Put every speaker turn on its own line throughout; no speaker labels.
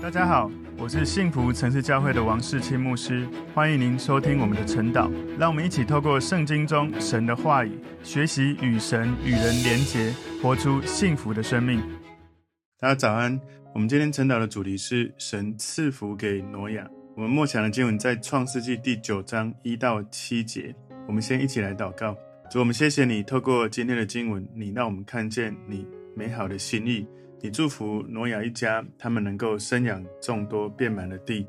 大家好，我是幸福城市教会的王世清牧师，欢迎您收听我们的晨祷。让我们一起透过圣经中神的话语，学习与神与人连结，活出幸福的生命。大家早安，我们今天晨祷的主题是神赐福给挪亚。我们默想的经文在创世纪第九章一到七节。我们先一起来祷告，主，我们谢谢你，透过今天的经文，你让我们看见你美好的心意。你祝福挪亚一家，他们能够生养众多，遍满了地；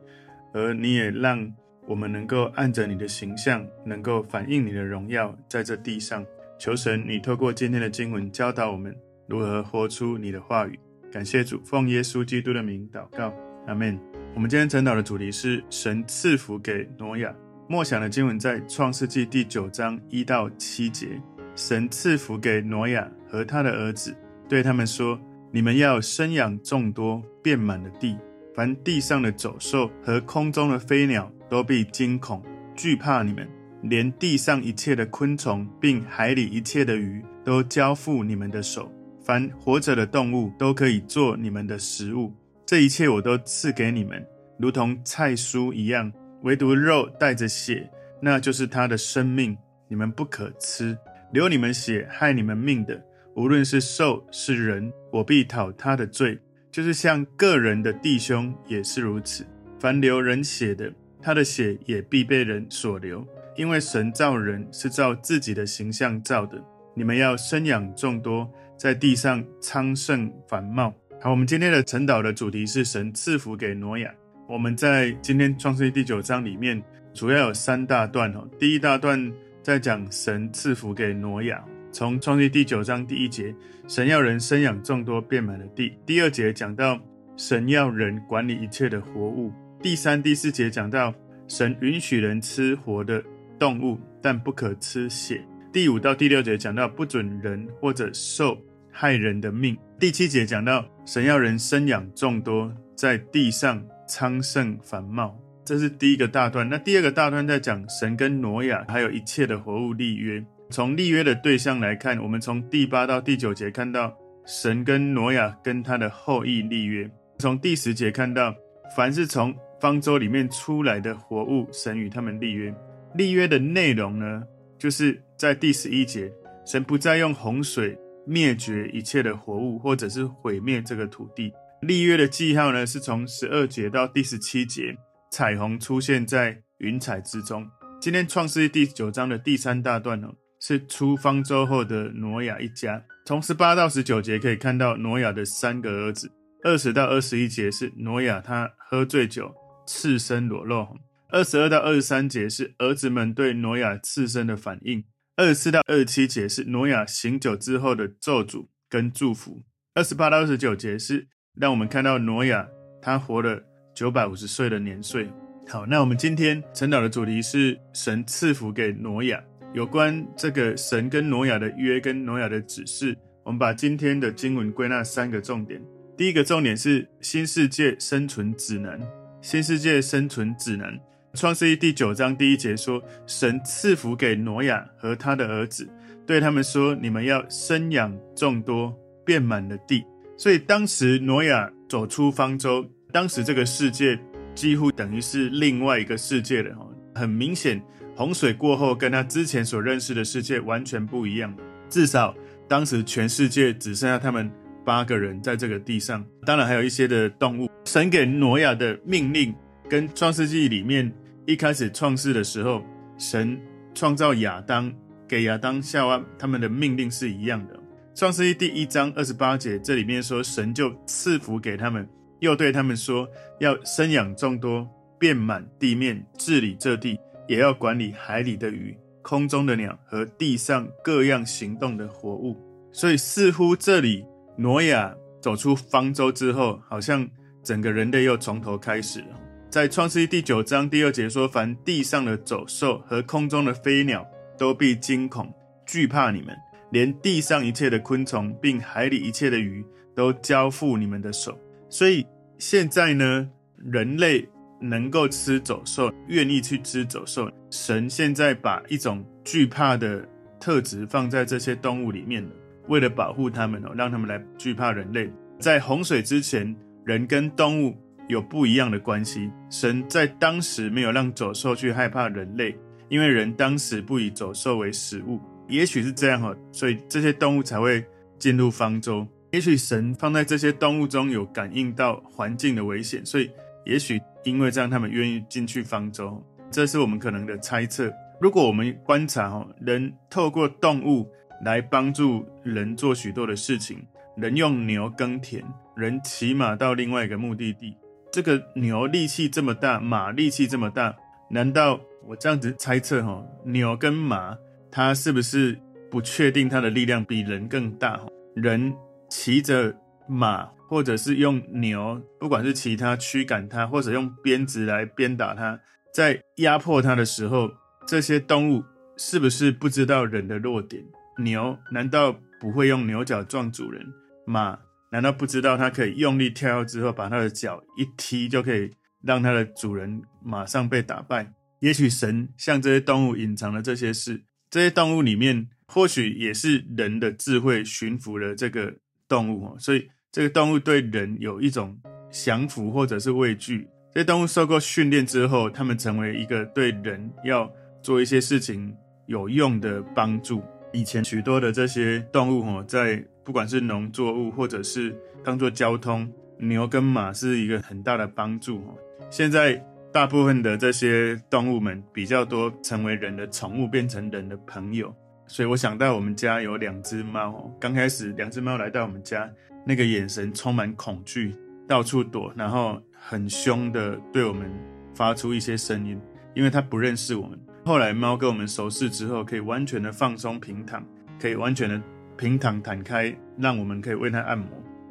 而你也让我们能够按着你的形象，能够反映你的荣耀，在这地上。求神，你透过今天的经文教导我们如何活出你的话语。感谢主，奉耶稣基督的名祷告，阿门。我们今天晨祷的主题是神赐福给挪亚。默想的经文在创世纪第九章一到七节。神赐福给挪亚和他的儿子，对他们说。你们要生养众多，遍满了地。凡地上的走兽和空中的飞鸟都必惊恐，惧怕你们。连地上一切的昆虫，并海里一切的鱼，都交付你们的手。凡活着的动物，都可以做你们的食物。这一切我都赐给你们，如同菜蔬一样。唯独肉带着血，那就是他的生命，你们不可吃。流你们血，害你们命的。无论是兽是人，我必讨他的罪，就是像个人的弟兄也是如此。凡流人血的，他的血也必被人所流，因为神造人是照自己的形象造的。你们要生养众多，在地上昌盛繁茂。好，我们今天的晨祷的主题是神赐福给挪亚。我们在今天创世记第九章里面，主要有三大段哦。第一大段在讲神赐福给挪亚。从创世第九章第一节，神要人生养众多，遍满了地。第二节讲到神要人管理一切的活物。第三、第四节讲到神允许人吃活的动物，但不可吃血。第五到第六节讲到不准人或者兽害人的命。第七节讲到神要人生养众多，在地上昌盛繁茂。这是第一个大段。那第二个大段在讲神跟挪亚还有一切的活物立约。从立约的对象来看，我们从第八到第九节看到神跟挪亚跟他的后裔立约；从第十节看到，凡是从方舟里面出来的活物，神与他们立约。立约的内容呢，就是在第十一节，神不再用洪水灭绝一切的活物，或者是毁灭这个土地。立约的记号呢，是从十二节到第十七节，彩虹出现在云彩之中。今天创世记第九章的第三大段呢。是出方舟后的挪亚一家，从十八到十九节可以看到挪亚的三个儿子。二十到二十一节是挪亚他喝醉酒，赤身裸露。二十二到二十三节是儿子们对挪亚赤身的反应。二十四到二十七节是挪亚醒酒之后的咒诅跟祝福。二十八到二十九节是让我们看到挪亚他活了九百五十岁的年岁。好，那我们今天晨祷的主题是神赐福给挪亚。有关这个神跟挪亚的约跟挪亚的指示，我们把今天的经文归纳三个重点。第一个重点是新世界生存指南。新世界生存指南，创世记第九章第一节说，神赐福给挪亚和他的儿子，对他们说：你们要生养众多，遍满了地。所以当时挪亚走出方舟，当时这个世界几乎等于是另外一个世界了，很明显。洪水过后，跟他之前所认识的世界完全不一样。至少当时全世界只剩下他们八个人在这个地上，当然还有一些的动物。神给挪亚的命令，跟创世纪里面一开始创世的时候，神创造亚当，给亚当夏娃他们的命令是一样的。创世纪第一章二十八节，这里面说，神就赐福给他们，又对他们说，要生养众多，遍满地面，治理这地。也要管理海里的鱼、空中的鸟和地上各样行动的活物。所以，似乎这里挪亚走出方舟之后，好像整个人类又从头开始了。在创世记第九章第二节说：“凡地上的走兽和空中的飞鸟，都必惊恐惧怕你们；连地上一切的昆虫，并海里一切的鱼，都交付你们的手。”所以现在呢，人类。能够吃走兽，愿意去吃走兽。神现在把一种惧怕的特质放在这些动物里面了，为了保护他们哦，让他们来惧怕人类。在洪水之前，人跟动物有不一样的关系。神在当时没有让走兽去害怕人类，因为人当时不以走兽为食物。也许是这样哈，所以这些动物才会进入方舟。也许神放在这些动物中有感应到环境的危险，所以也许因为这样，他们愿意进去方舟。这是我们可能的猜测。如果我们观察哈，人透过动物来帮助人做许多的事情，人用牛耕田，人骑马到另外一个目的地。这个牛力气这么大，马力气这么大，难道我这样子猜测哈？牛跟马，它是不是不确定它的力量比人更大？人。骑着马，或者是用牛，不管是其他驱赶它，或者用鞭子来鞭打它，在压迫它的时候，这些动物是不是不知道人的弱点？牛难道不会用牛角撞主人？马难道不知道它可以用力跳之后，把它的脚一踢，就可以让它的主人马上被打败？也许神向这些动物隐藏了这些事，这些动物里面或许也是人的智慧驯服了这个。动物，所以这个动物对人有一种降服或者是畏惧。这些动物受过训练之后，它们成为一个对人要做一些事情有用的帮助。以前许多的这些动物，哈，在不管是农作物或者是当做交通，牛跟马是一个很大的帮助。现在大部分的这些动物们比较多成为人的宠物，变成人的朋友。所以我想到我们家有两只猫，刚开始两只猫来到我们家，那个眼神充满恐惧，到处躲，然后很凶的对我们发出一些声音，因为它不认识我们。后来猫跟我们熟识之后，可以完全的放松平躺，可以完全的平躺坦开，让我们可以为它按摩。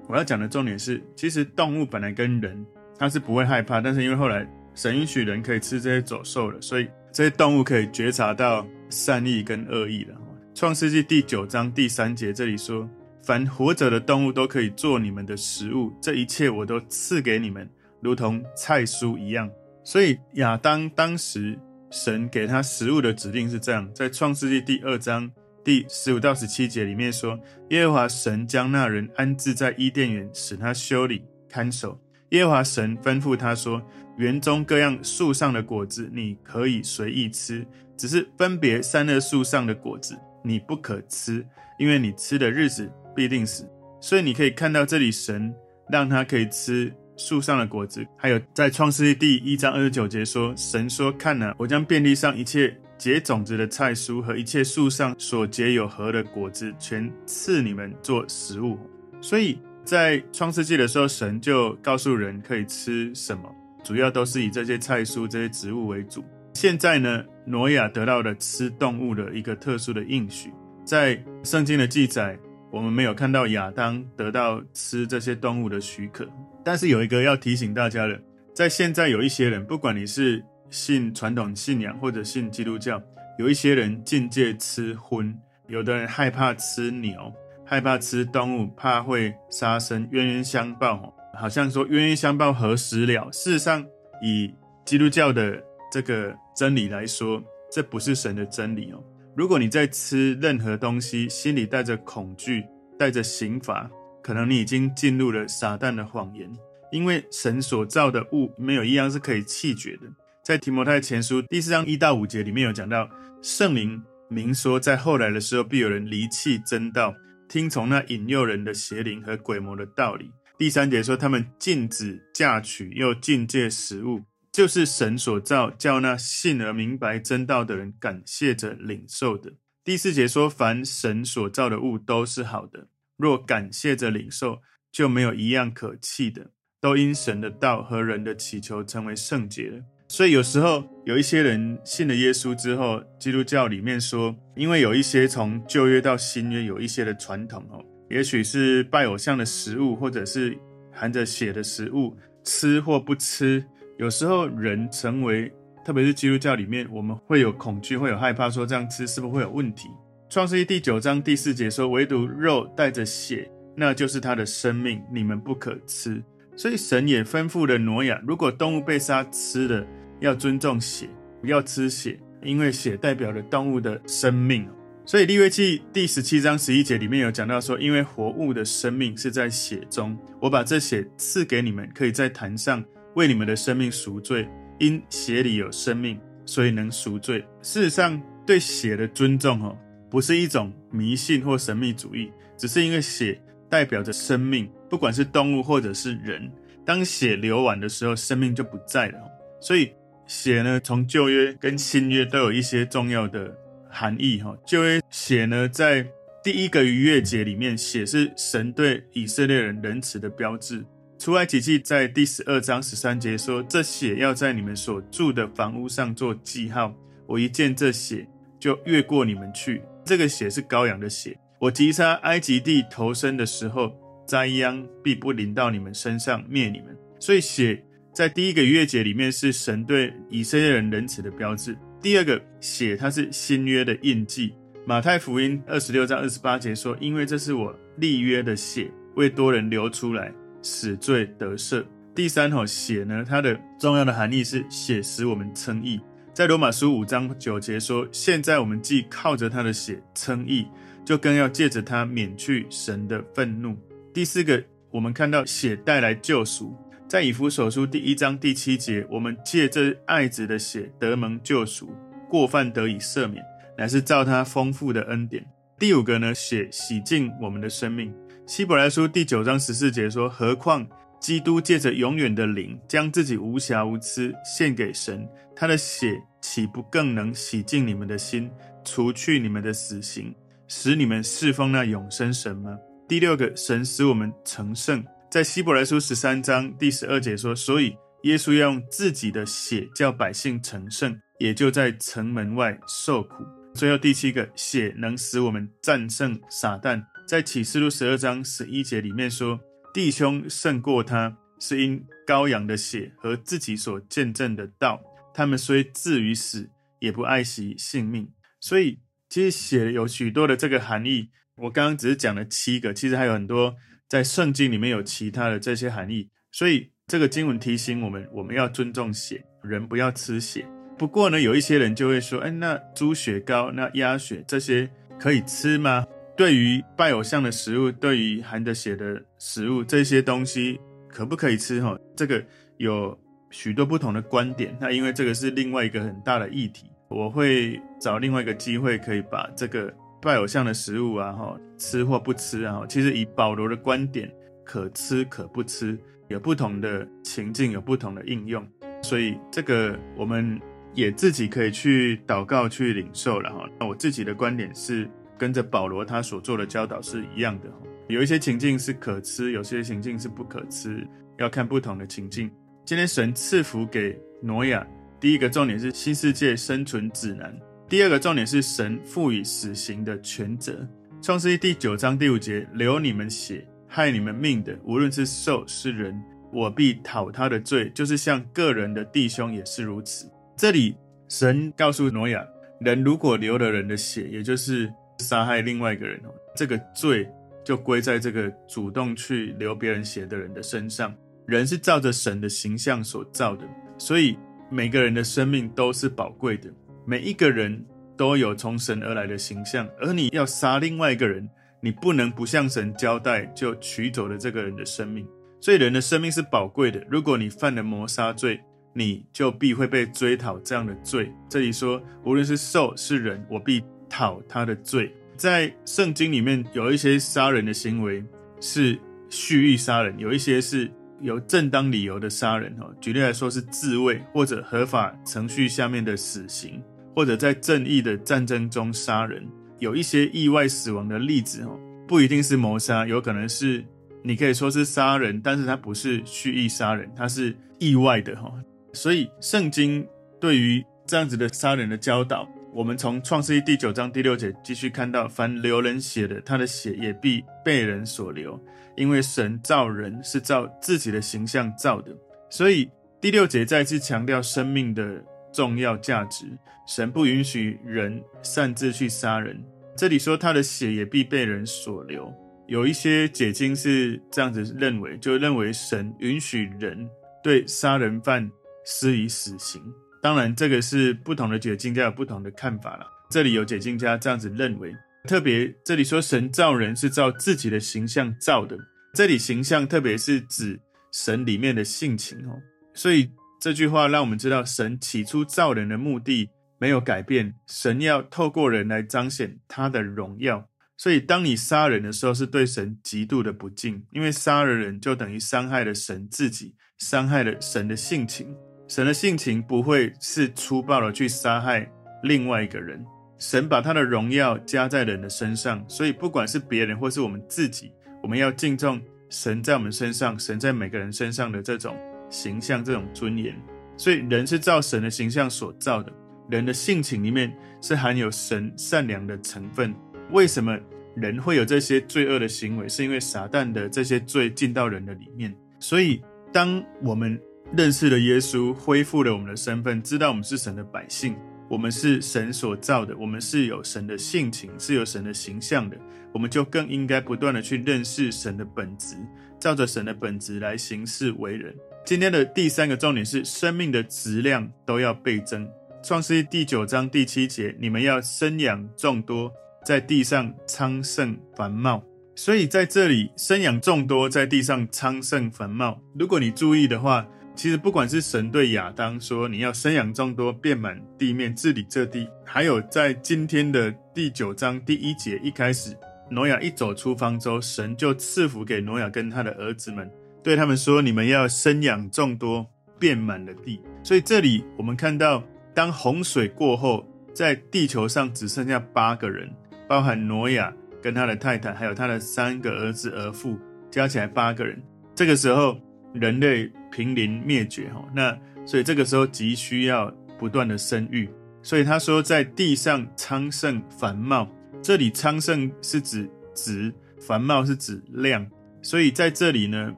我要讲的重点是，其实动物本来跟人它是不会害怕，但是因为后来神允许人可以吃这些走兽了，所以这些动物可以觉察到善意跟恶意了。创世纪第九章第三节，这里说：“凡活着的动物都可以做你们的食物，这一切我都赐给你们，如同菜蔬一样。”所以亚当当时神给他食物的指令是这样，在创世纪第二章第十五到十七节里面说：“耶和华神将那人安置在伊甸园，使他修理看守。耶和华神吩咐他说：园中各样树上的果子你可以随意吃，只是分别善恶树上的果子。”你不可吃，因为你吃的日子必定死。所以你可以看到这里，神让他可以吃树上的果子。还有在创世纪第一章二十九节说：“神说，看哪，我将遍地上一切结种子的菜蔬和一切树上所结有核的果子，全赐你们做食物。”所以在创世纪的时候，神就告诉人可以吃什么，主要都是以这些菜蔬、这些植物为主。现在呢，挪亚得到了吃动物的一个特殊的应许，在圣经的记载，我们没有看到亚当得到吃这些动物的许可。但是有一个要提醒大家的，在现在有一些人，不管你是信传统信仰或者信基督教，有一些人禁戒吃荤，有的人害怕吃牛，害怕吃动物，怕会杀生，冤冤相报，好像说冤冤相报何时了？事实上，以基督教的这个。真理来说，这不是神的真理哦。如果你在吃任何东西，心里带着恐惧、带着刑罚，可能你已经进入了撒旦的谎言。因为神所造的物没有一样是可以弃绝的。在提摩太前书第四章一到五节里面有讲到，圣灵明说，在后来的时候必有人离弃真道，听从那引诱人的邪灵和鬼魔的道理。第三节说，他们禁止嫁娶，又禁戒食物。就是神所造，叫那信而明白真道的人感谢着领受的。第四节说，凡神所造的物都是好的，若感谢着领受，就没有一样可弃的，都因神的道和人的祈求成为圣洁了。所以有时候有一些人信了耶稣之后，基督教里面说，因为有一些从旧约到新约有一些的传统哦，也许是拜偶像的食物，或者是含着血的食物，吃或不吃。有时候人成为，特别是基督教里面，我们会有恐惧，会有害怕，说这样吃是不是会有问题？创世记第九章第四节说，唯独肉带着血，那就是他的生命，你们不可吃。所以神也吩咐了挪亚，如果动物被杀吃了，要尊重血，不要吃血，因为血代表了动物的生命。所以利未记第十七章十一节里面有讲到说，因为活物的生命是在血中，我把这血赐给你们，可以在坛上。为你们的生命赎罪，因血里有生命，所以能赎罪。事实上，对血的尊重，哦，不是一种迷信或神秘主义，只是因为血代表着生命，不管是动物或者是人，当血流完的时候，生命就不在了。所以，血呢，从旧约跟新约都有一些重要的含义，哈。旧约血呢，在第一个逾越节里面，血是神对以色列人仁慈的标志。出埃及记在第十二章十三节说：“这血要在你们所住的房屋上做记号，我一见这血，就越过你们去。这个血是羔羊的血。我击杀埃及地头生的时候，灾殃必不临到你们身上，灭你们。所以血在第一个月节里面是神对以色列人仁慈的标志。第二个血，它是新约的印记。马太福音二十六章二十八节说：因为这是我立约的血，为多人流出来。”死罪得赦。第三吼血呢，它的重要的含义是血使我们称义。在罗马书五章九节说：现在我们既靠着他的血称义，就更要借着他免去神的愤怒。第四个，我们看到血带来救赎。在以弗所书第一章第七节，我们借这爱子的血得蒙救赎，过犯得以赦免，乃是照他丰富的恩典。第五个呢，血洗净我们的生命。希伯来书第九章十四节说：“何况基督借着永远的灵，将自己无瑕无疵献给神，他的血岂不更能洗净你们的心，除去你们的死刑，使你们侍奉那永生神吗？”第六个，神使我们成圣，在希伯来书十三章第十二节说：“所以耶稣要用自己的血叫百姓成圣，也就在城门外受苦。”最后第七个，血能使我们战胜撒旦。在启示录十二章十一节里面说，弟兄胜过他，是因羔羊的血和自己所见证的道。他们虽至于死，也不爱惜性命。所以，其实血有许多的这个含义。我刚刚只是讲了七个，其实还有很多在圣经里面有其他的这些含义。所以，这个经文提醒我们，我们要尊重血，人不要吃血。不过呢，有一些人就会说，哎，那猪血糕、那鸭血这些可以吃吗？对于拜偶像的食物，对于含着血的食物，这些东西可不可以吃？哈，这个有许多不同的观点。那因为这个是另外一个很大的议题，我会找另外一个机会，可以把这个拜偶像的食物啊，哈，吃或不吃啊，其实以保罗的观点，可吃可不吃，有不同的情境，有不同的应用，所以这个我们也自己可以去祷告去领受了哈。那我自己的观点是。跟着保罗他所做的教导是一样的，有一些情境是可吃，有些情境是不可吃，要看不同的情境。今天神赐福给挪亚，第一个重点是新世界生存指南，第二个重点是神赋予死刑的权责。创世记第九章第五节，流你们血、害你们命的，无论是兽是人，我必讨他的罪，就是像个人的弟兄也是如此。这里神告诉挪亚，人如果流了人的血，也就是杀害另外一个人，这个罪就归在这个主动去流别人血的人的身上。人是照着神的形象所造的，所以每个人的生命都是宝贵的。每一个人都有从神而来的形象，而你要杀另外一个人，你不能不向神交代，就取走了这个人的生命。所以人的生命是宝贵的。如果你犯了谋杀罪，你就必会被追讨这样的罪。这里说，无论是兽是人，我必。讨他的罪，在圣经里面有一些杀人的行为是蓄意杀人，有一些是有正当理由的杀人。哈，举例来说是自卫或者合法程序下面的死刑，或者在正义的战争中杀人。有一些意外死亡的例子，哈，不一定是谋杀，有可能是你可以说是杀人，但是他不是蓄意杀人，他是意外的。哈，所以圣经对于这样子的杀人的教导。我们从创世记第九章第六节继续看到，凡流人血的，他的血也必被人所流，因为神造人是照自己的形象造的。所以第六节再次强调生命的重要价值。神不允许人擅自去杀人。这里说他的血也必被人所流，有一些解经是这样子认为，就认为神允许人对杀人犯施以死刑。当然，这个是不同的解经家有不同的看法了。这里有解经家这样子认为，特别这里说神造人是照自己的形象造的，这里形象特别是指神里面的性情哦。所以这句话让我们知道，神起初造人的目的没有改变，神要透过人来彰显他的荣耀。所以，当你杀人的时候，是对神极度的不敬，因为杀了人就等于伤害了神自己，伤害了神的性情。神的性情不会是粗暴的去杀害另外一个人。神把他的荣耀加在人的身上，所以不管是别人或是我们自己，我们要敬重神在我们身上，神在每个人身上的这种形象、这种尊严。所以，人是照神的形象所造的，人的性情里面是含有神善良的成分。为什么人会有这些罪恶的行为？是因为撒旦的这些罪进到人的里面。所以，当我们认识了耶稣，恢复了我们的身份，知道我们是神的百姓，我们是神所造的，我们是有神的性情，是有神的形象的，我们就更应该不断的去认识神的本质，照着神的本质来行事为人。今天的第三个重点是，生命的质量都要倍增。创世记第九章第七节，你们要生养众多。在地上昌盛繁茂，所以在这里生养众多，在地上昌盛繁茂。如果你注意的话，其实不管是神对亚当说你要生养众多，遍满地面，治理这地，还有在今天的第九章第一节一开始，挪亚一走出方舟，神就赐福给挪亚跟他的儿子们，对他们说：你们要生养众多，遍满了地。所以这里我们看到，当洪水过后，在地球上只剩下八个人。包含挪亚跟他的太太，还有他的三个儿子儿妇，加起来八个人。这个时候，人类濒临灭绝，哈，那所以这个时候急需要不断的生育。所以他说，在地上昌盛繁茂，这里昌盛是指质，繁茂是指量。所以在这里呢，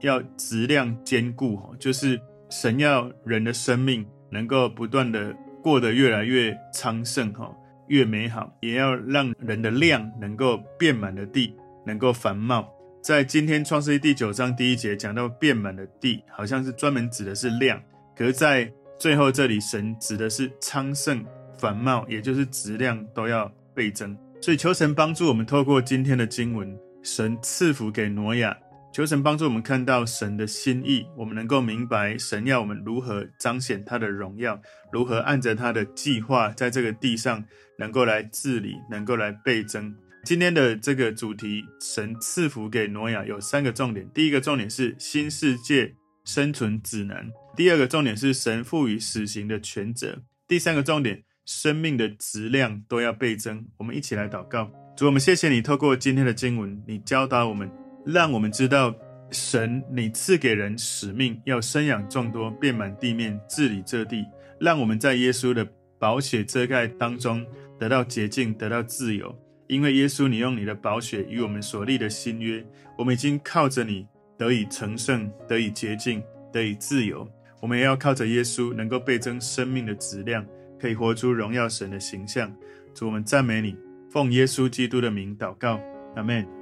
要质量兼顾，哈，就是神要人的生命能够不断的过得越来越昌盛，哈。越美好，也要让人的量能够遍满的地，能够繁茂。在今天创世记第九章第一节讲到遍满的地，好像是专门指的是量，可是，在最后这里，神指的是昌盛繁茂，也就是质量都要倍增。所以求神帮助我们，透过今天的经文，神赐福给挪亚。求神帮助我们看到神的心意，我们能够明白神要我们如何彰显他的荣耀，如何按着他的计划在这个地上能够来治理，能够来倍增。今天的这个主题，神赐福给挪亚有三个重点：第一个重点是新世界生存指南；第二个重点是神赋予死刑的权责；第三个重点，生命的质量都要倍增。我们一起来祷告，主，我们谢谢你透过今天的经文，你教导我们。让我们知道，神，你赐给人使命，要生养众多，遍满地面，治理这地。让我们在耶稣的宝血遮盖当中，得到洁净，得到自由。因为耶稣，你用你的宝血与我们所立的新约，我们已经靠着你得以成圣，得以洁净，得以自由。我们也要靠着耶稣，能够倍增生命的质量，可以活出荣耀神的形象。主，我们赞美你，奉耶稣基督的名祷告，阿门。